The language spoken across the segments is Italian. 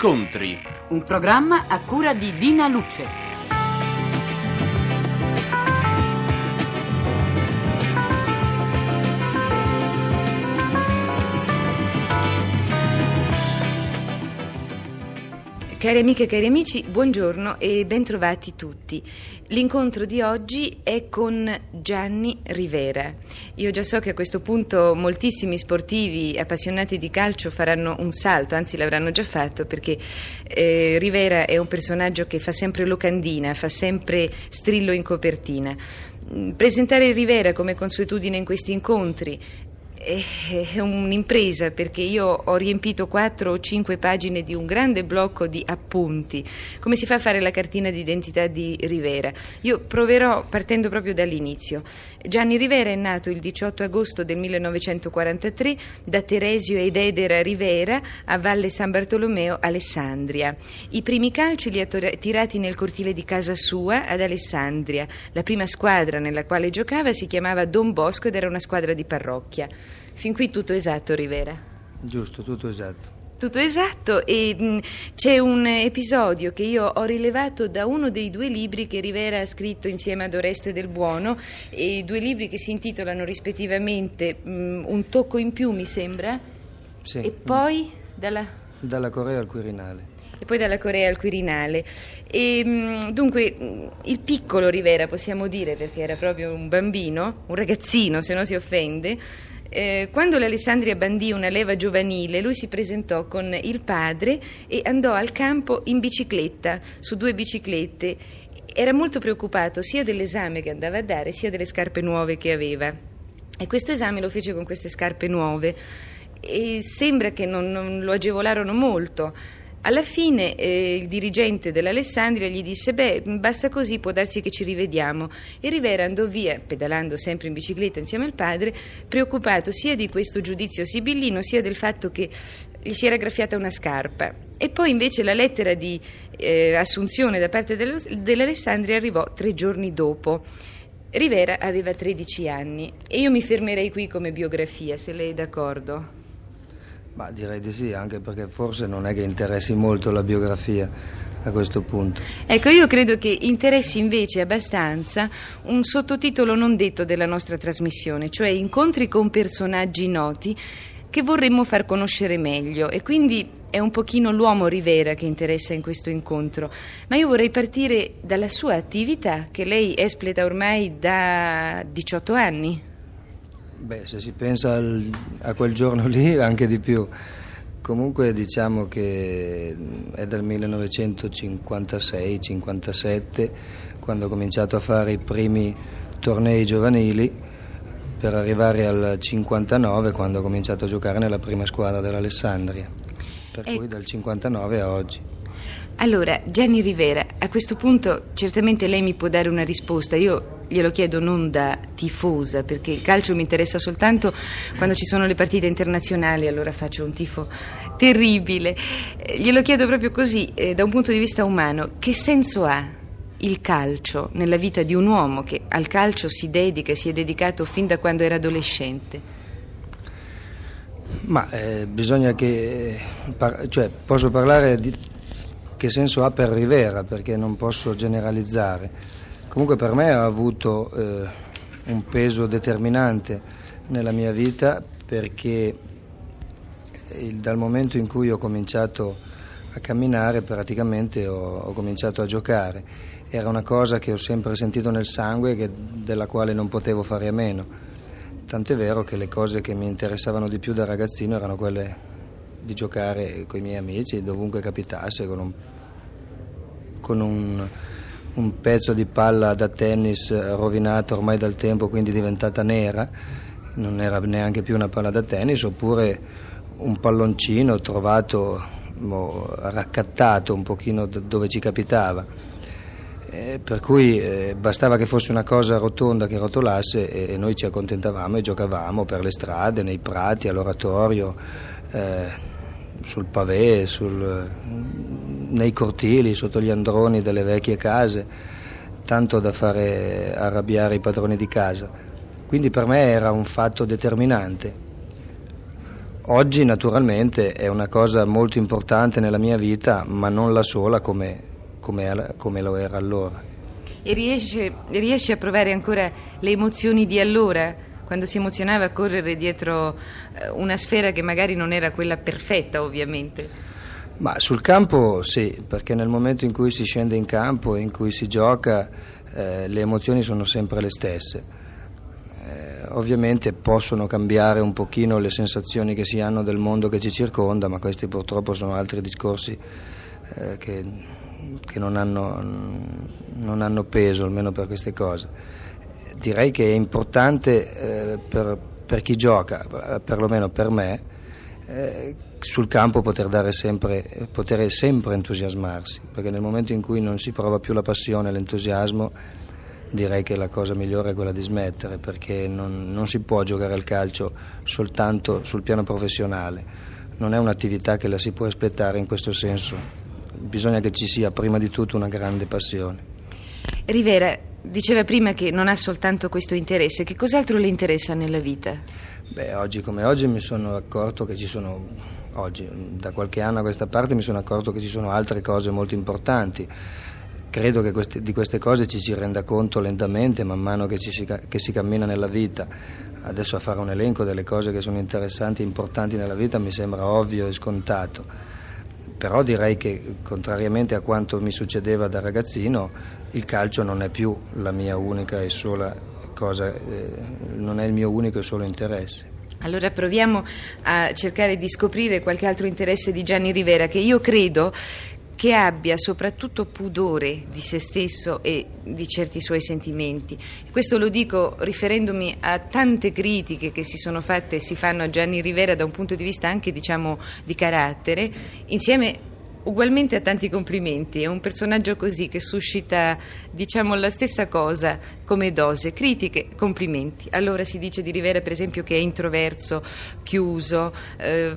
Incontri. Un programma a cura di Dina Luce. Cari amiche e cari amici, buongiorno e bentrovati tutti. L'incontro di oggi è con Gianni Rivera. Io già so che a questo punto moltissimi sportivi appassionati di calcio faranno un salto, anzi l'avranno già fatto, perché eh, Rivera è un personaggio che fa sempre locandina, fa sempre strillo in copertina. Mm, presentare Rivera come consuetudine in questi incontri è un'impresa perché io ho riempito quattro o cinque pagine di un grande blocco di appunti, come si fa a fare la cartina d'identità di Rivera. Io proverò partendo proprio dall'inizio. Gianni Rivera è nato il 18 agosto del 1943 da Teresio ed Edera Rivera a Valle San Bartolomeo, Alessandria. I primi calci li ha tirati nel cortile di casa sua ad Alessandria. La prima squadra nella quale giocava si chiamava Don Bosco ed era una squadra di parrocchia. Fin qui tutto esatto, Rivera? Giusto, tutto esatto. Tutto esatto e mh, c'è un episodio che io ho rilevato da uno dei due libri che Rivera ha scritto insieme ad Oreste del Buono, e due libri che si intitolano rispettivamente mh, Un tocco in più, mi sembra, Sì. e poi dalla... Dalla Corea al Quirinale. e poi dalla Corea al Quirinale. E, dunque, il piccolo Rivera, possiamo dire, perché era proprio un bambino, un ragazzino, se non si offende, eh, quando l'Alessandria bandì una leva giovanile, lui si presentò con il padre e andò al campo in bicicletta, su due biciclette. Era molto preoccupato sia dell'esame che andava a dare, sia delle scarpe nuove che aveva. E questo esame lo fece con queste scarpe nuove e sembra che non, non lo agevolarono molto. Alla fine eh, il dirigente dell'Alessandria gli disse: Beh, basta così, può darsi che ci rivediamo. E Rivera andò via, pedalando sempre in bicicletta insieme al padre, preoccupato sia di questo giudizio sibillino, sia del fatto che gli si era graffiata una scarpa. E poi invece la lettera di eh, assunzione da parte dello- dell'Alessandria arrivò tre giorni dopo. Rivera aveva 13 anni e io mi fermerei qui come biografia, se lei è d'accordo. Ma direi di sì, anche perché forse non è che interessi molto la biografia a questo punto. Ecco, io credo che interessi invece abbastanza un sottotitolo non detto della nostra trasmissione, cioè incontri con personaggi noti che vorremmo far conoscere meglio e quindi è un pochino l'uomo Rivera che interessa in questo incontro, ma io vorrei partire dalla sua attività che lei espleta ormai da 18 anni. Beh, se si pensa al- a quel giorno lì, anche di più. Comunque diciamo che è dal 1956-57 quando ho cominciato a fare i primi tornei giovanili per arrivare al 59 quando ho cominciato a giocare nella prima squadra dell'Alessandria. Per Ecco. cui dal 59 a oggi. Allora, Gianni Rivera, a questo punto certamente lei mi può dare una risposta. Io glielo chiedo non da tifosa, perché il calcio mi interessa soltanto quando ci sono le partite internazionali, allora faccio un tifo terribile. Eh, Glielo chiedo proprio così, eh, da un punto di vista umano. Che senso ha il calcio nella vita di un uomo che al calcio si dedica e si è dedicato fin da quando era adolescente? Ma eh, bisogna che, par- cioè, posso parlare di che senso ha per Rivera perché non posso generalizzare. Comunque per me ha avuto eh, un peso determinante nella mia vita perché il- dal momento in cui ho cominciato a camminare praticamente ho, ho cominciato a giocare. Era una cosa che ho sempre sentito nel sangue e della quale non potevo fare a meno. Tant'è vero che le cose che mi interessavano di più da ragazzino erano quelle di giocare con i miei amici dovunque capitasse, con un, con un- un pezzo di palla da tennis rovinato ormai dal tempo, quindi diventata nera, non era neanche più una palla da tennis, oppure un palloncino trovato o raccattato un pochino dove ci capitava. Eh, per cui eh, bastava che fosse una cosa rotonda che rotolasse e, e noi ci accontentavamo e giocavamo per le strade, nei prati, all'oratorio, eh, sul pavé, sul- nei cortili, sotto gli androni delle vecchie case, tanto da fare arrabbiare i padroni di casa. Quindi per me era un fatto determinante. Oggi naturalmente è una cosa molto importante nella mia vita, ma non la sola come, come, come lo era allora. E riesce, riesce a provare ancora le emozioni di allora? quando si emozionava a correre dietro eh, una sfera che magari non era quella perfetta, ovviamente. Ma sul campo sì, perché nel momento in cui si scende in campo e in cui si gioca eh, le emozioni sono sempre le stesse. Eh, ovviamente possono cambiare un pochino le sensazioni che si hanno del mondo che ci circonda, ma questi purtroppo sono altri discorsi eh, che, che non, hanno, non hanno peso, almeno per queste cose. Direi che è importante eh, per, per, chi gioca, perlomeno per me, eh, sul campo poter, sempre, poter sempre entusiasmarsi, perché nel momento in cui non si prova più la passione, l'entusiasmo, direi che la cosa migliore è quella di smettere, perché non, non si può giocare al calcio soltanto sul piano professionale, non è un'attività che la si può aspettare in questo senso, bisogna che ci sia prima di tutto una grande passione. Rivera, Diceva prima che non ha soltanto questo interesse, che cos'altro le interessa nella vita? Beh, oggi come oggi mi sono accorto che ci sono, oggi, da qualche anno a questa parte mi sono accorto che ci sono altre cose molto importanti. Credo che queste, di queste cose ci si renda conto lentamente man mano che, si, che si cammina nella vita. Adesso a fare un elenco delle cose che sono interessanti e importanti nella vita mi sembra ovvio e scontato però direi che contrariamente a quanto mi succedeva da ragazzino il calcio non è più la mia unica e sola cosa, eh, non è il mio unico e solo interesse. Allora proviamo a cercare di scoprire qualche altro interesse di Gianni Rivera che io credo che abbia soprattutto pudore di se stesso e di certi suoi sentimenti. Questo lo dico riferendomi a tante critiche che si sono fatte e si fanno a Gianni Rivera da un punto di vista anche diciamo di carattere, insieme ugualmente a tanti complimenti. È un personaggio così che suscita, diciamo, la stessa cosa come dose, critiche, complimenti. Allora si dice di Rivera, per esempio, che è introverso, chiuso, eh,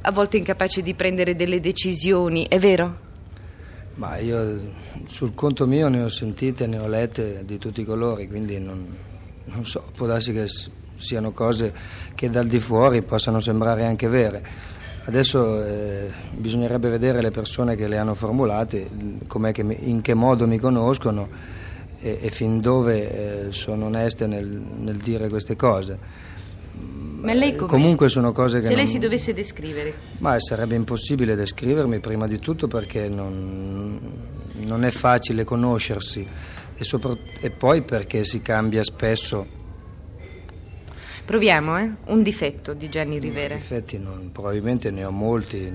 a volte incapace di prendere delle decisioni. È vero? Ma io sul conto mio ne ho sentite, ne ho lette di tutti i colori, quindi non, non so, può darsi che siano cose che dal di fuori possano sembrare anche vere. Adesso eh, bisognerebbe vedere le persone che le hanno formulate, che, in che modo mi conoscono e, e fin dove eh, sono oneste nel, nel dire queste cose. Ma lei come? Comunque sono cose che. Se lei non... si dovesse descrivere. Ma sarebbe impossibile descrivermi prima di tutto perché non, non è facile conoscersi e, sopra... e, poi perché si cambia spesso. Proviamo, eh? Un difetto di Gianni Rivera. Difetti non, probabilmente ne ho molti,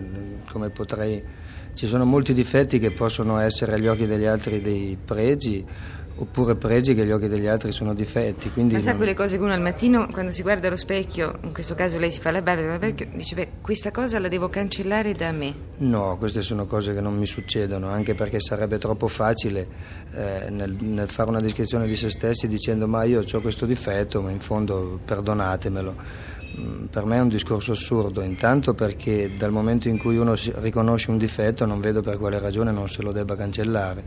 come potrei. Ci sono molti difetti che possono essere agli occhi degli altri dei pregi oppure pregi che agli occhi degli altri sono difetti. Ma sa non... quelle cose che uno al mattino, quando si guarda allo specchio, in questo caso lei si fa la barba allo specchio, dice: Beh, questa cosa la devo cancellare da me. No, queste sono cose che non mi succedono, anche perché sarebbe troppo facile eh, nel, nel, fare una descrizione di se stessi dicendo: Ma io ho questo difetto, ma in fondo perdonatemelo. Mm, per me è un discorso assurdo, intanto perché dal momento in cui uno riconosce un difetto non vedo per quale ragione non se lo debba cancellare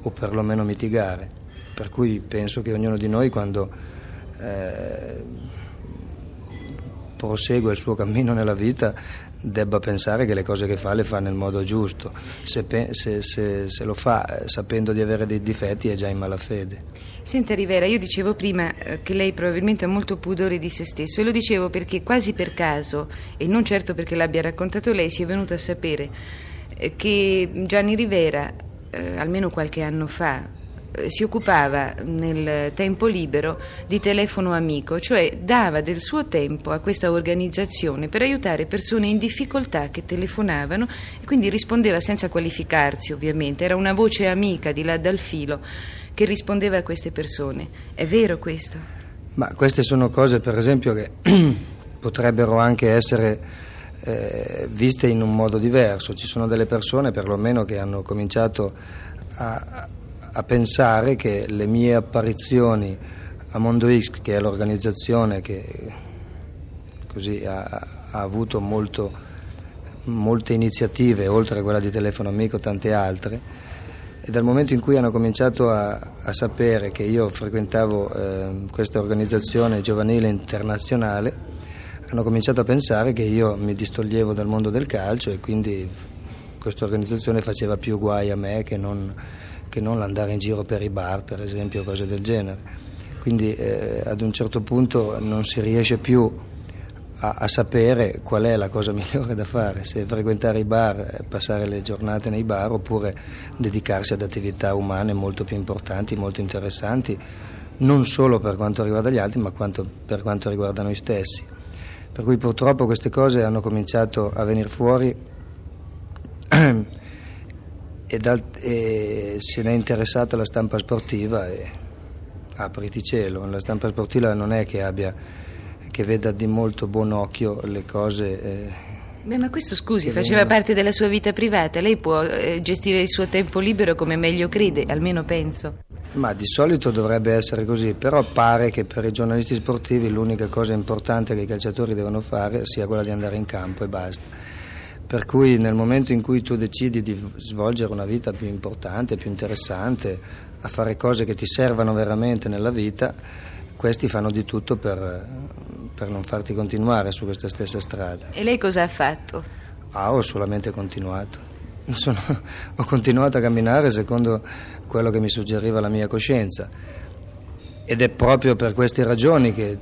o perlomeno mitigare. Per cui penso che ognuno di noi quando eh, prosegue il suo cammino nella vita debba pensare che le cose che fa le fa nel modo giusto. Se, se, se, se lo fa eh, sapendo di avere dei difetti è già in malafede. Senta Rivera, io dicevo prima eh, che lei probabilmente ha molto pudore di se stesso e lo dicevo perché quasi per caso, e non certo perché l'abbia raccontato lei, si è venuto a sapere eh, che Gianni Rivera, eh, almeno qualche anno fa, si occupava nel tempo libero di telefono amico, cioè dava del suo tempo a questa organizzazione per aiutare persone in difficoltà che telefonavano e quindi rispondeva senza qualificarsi ovviamente, era una voce amica di là dal filo che rispondeva a queste persone. È vero questo? Ma queste sono cose per esempio che potrebbero anche essere eh, viste in un modo diverso, ci sono delle persone perlomeno che hanno cominciato a a pensare che le mie apparizioni a Mondo X, che è l'organizzazione che così ha, ha avuto molto, molte iniziative, oltre a quella di Telefono Amico, tante altre, e dal momento in cui hanno cominciato a, a sapere che io frequentavo eh, questa organizzazione giovanile internazionale, hanno cominciato a pensare che io mi distoglievo dal mondo del calcio e quindi questa organizzazione faceva più guai a me che non, che non andare in giro per i bar, per esempio, cose del genere. Quindi eh, ad un certo punto non si riesce più a, a, sapere qual è la cosa migliore da fare, se frequentare i bar, passare le giornate nei bar oppure dedicarsi ad attività umane molto più importanti, molto interessanti, non solo per quanto riguarda gli altri, ma quanto, per quanto riguarda noi stessi. Per cui purtroppo queste cose hanno cominciato a venire fuori e, dal, e se ne è interessata la stampa sportiva e apriti cielo, la stampa sportiva non è che abbia che veda di molto buon occhio le cose. Eh, Beh, ma questo scusi, faceva vengono... parte della sua vita privata, lei può eh, gestire il suo tempo libero come meglio crede, almeno penso. Ma di solito dovrebbe essere così, però pare che per i giornalisti sportivi l'unica cosa importante che i calciatori devono fare sia quella di andare in campo e basta. Per cui nel momento in cui tu decidi di svolgere una vita più importante, più interessante, a fare cose che ti servano veramente nella vita, questi fanno di tutto per, per non farti continuare su questa stessa strada. E lei cosa ha fatto? Ah, ho solamente continuato. Sono, ho continuato a camminare secondo quello che mi suggeriva la mia coscienza ed è proprio per queste ragioni che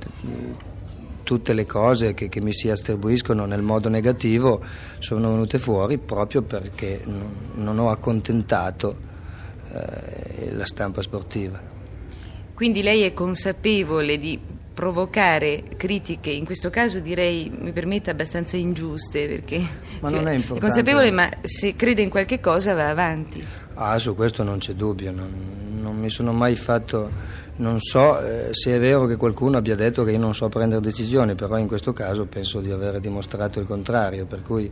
tutte le cose che, che mi si attribuiscono nel modo negativo sono venute fuori proprio perché non, ho accontentato eh, la stampa sportiva. Quindi lei è consapevole di provocare critiche, in questo caso direi, mi permette, abbastanza ingiuste, perché ma non è, è, consapevole, ma se crede in qualche cosa va avanti. Ah, su questo non c'è dubbio, non, non mi sono mai fatto, non so eh, se è vero che qualcuno abbia detto che io non so prendere decisioni, però in questo caso penso di aver dimostrato il contrario, per cui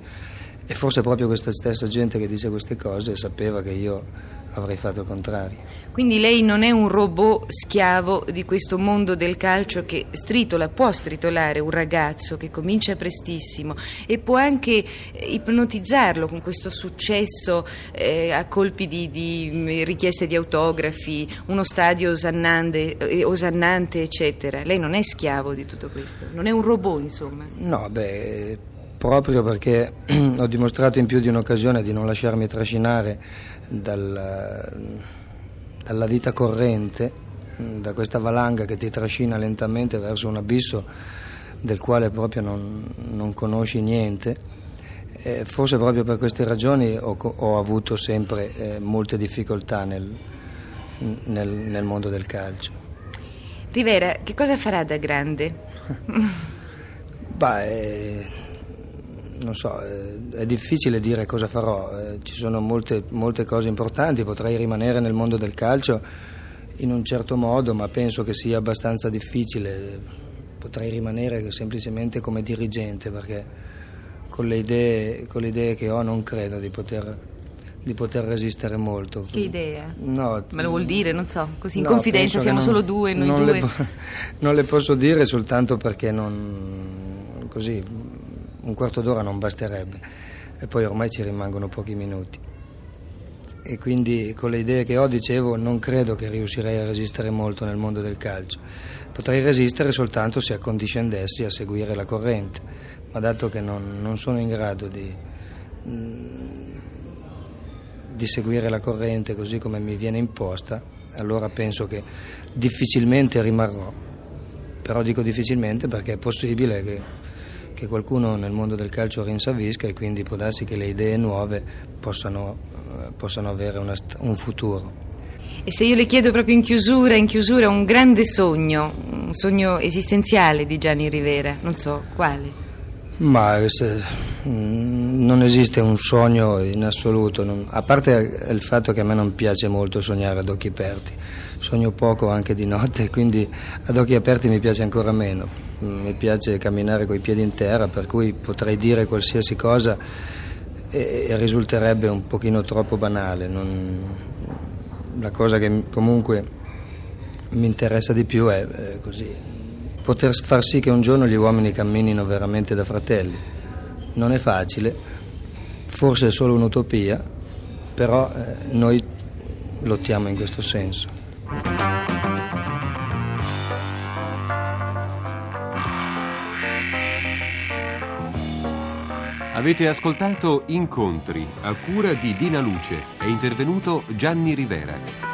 e forse proprio questa stessa gente che dice queste cose sapeva che io avrei fatto il contrario. Quindi lei non è un robot schiavo di questo mondo del calcio che stritola, può stritolare un ragazzo che comincia prestissimo e può anche eh, ipnotizzarlo con questo successo eh, a colpi di, di, mm, richieste di autografi, uno stadio osannante, eh, osannante, eccetera. Lei non è schiavo di tutto questo, non è un robot, insomma. No, beh, proprio perché ho dimostrato in più di un'occasione di non lasciarmi trascinare dal, dalla vita corrente, da questa valanga che ti trascina lentamente verso un abisso del quale proprio non, non conosci niente. E forse proprio per queste ragioni ho, ho avuto sempre eh, molte difficoltà nel, nel, nel, mondo del calcio. Rivera, che cosa farà da grande? Beh, eh, non so, eh, è difficile dire cosa farò, eh, ci sono molte, molte cose importanti, potrei rimanere nel mondo del calcio in un certo modo, ma penso che sia abbastanza difficile, potrei rimanere semplicemente come dirigente perché con le idee, con le idee che ho non credo di poter, di poter resistere molto. Che idea? No, Me lo vuol dire, non so, così in no, confidenza siamo non, solo due, noi non due. Le, non le posso dire soltanto perché non... così un quarto d'ora non basterebbe e poi ormai ci rimangono pochi minuti. E quindi con le idee che ho dicevo non credo che riuscirei a resistere molto nel mondo del calcio. Potrei resistere soltanto se accondiscendessi a seguire la corrente, ma dato che non, non sono in grado di, mm, di seguire la corrente così come mi viene imposta, allora penso che difficilmente rimarrò. Però dico difficilmente perché è possibile che che qualcuno nel mondo del calcio rinsavisca e quindi può darsi che le idee nuove possano, eh, possano avere una, un futuro. E se io le chiedo proprio in chiusura, in chiusura un grande sogno, un sogno esistenziale di Gianni Rivera, non so quale? Ma se, mm, non esiste un sogno in assoluto, non, a parte il fatto che a me non piace molto sognare ad occhi aperti, sogno poco anche di notte, quindi ad occhi aperti mi piace ancora meno, mi piace camminare coi piedi in terra, per cui potrei dire qualsiasi cosa e, e risulterebbe un pochino troppo banale. Non, la cosa che comunque mi interessa di più è, è così, poter far sì che un giorno gli uomini camminino veramente da fratelli. Non è facile, forse è solo un'utopia, però eh, noi lottiamo in questo senso. Avete ascoltato Incontri a cura di Dina Luce. È intervenuto Gianni Rivera.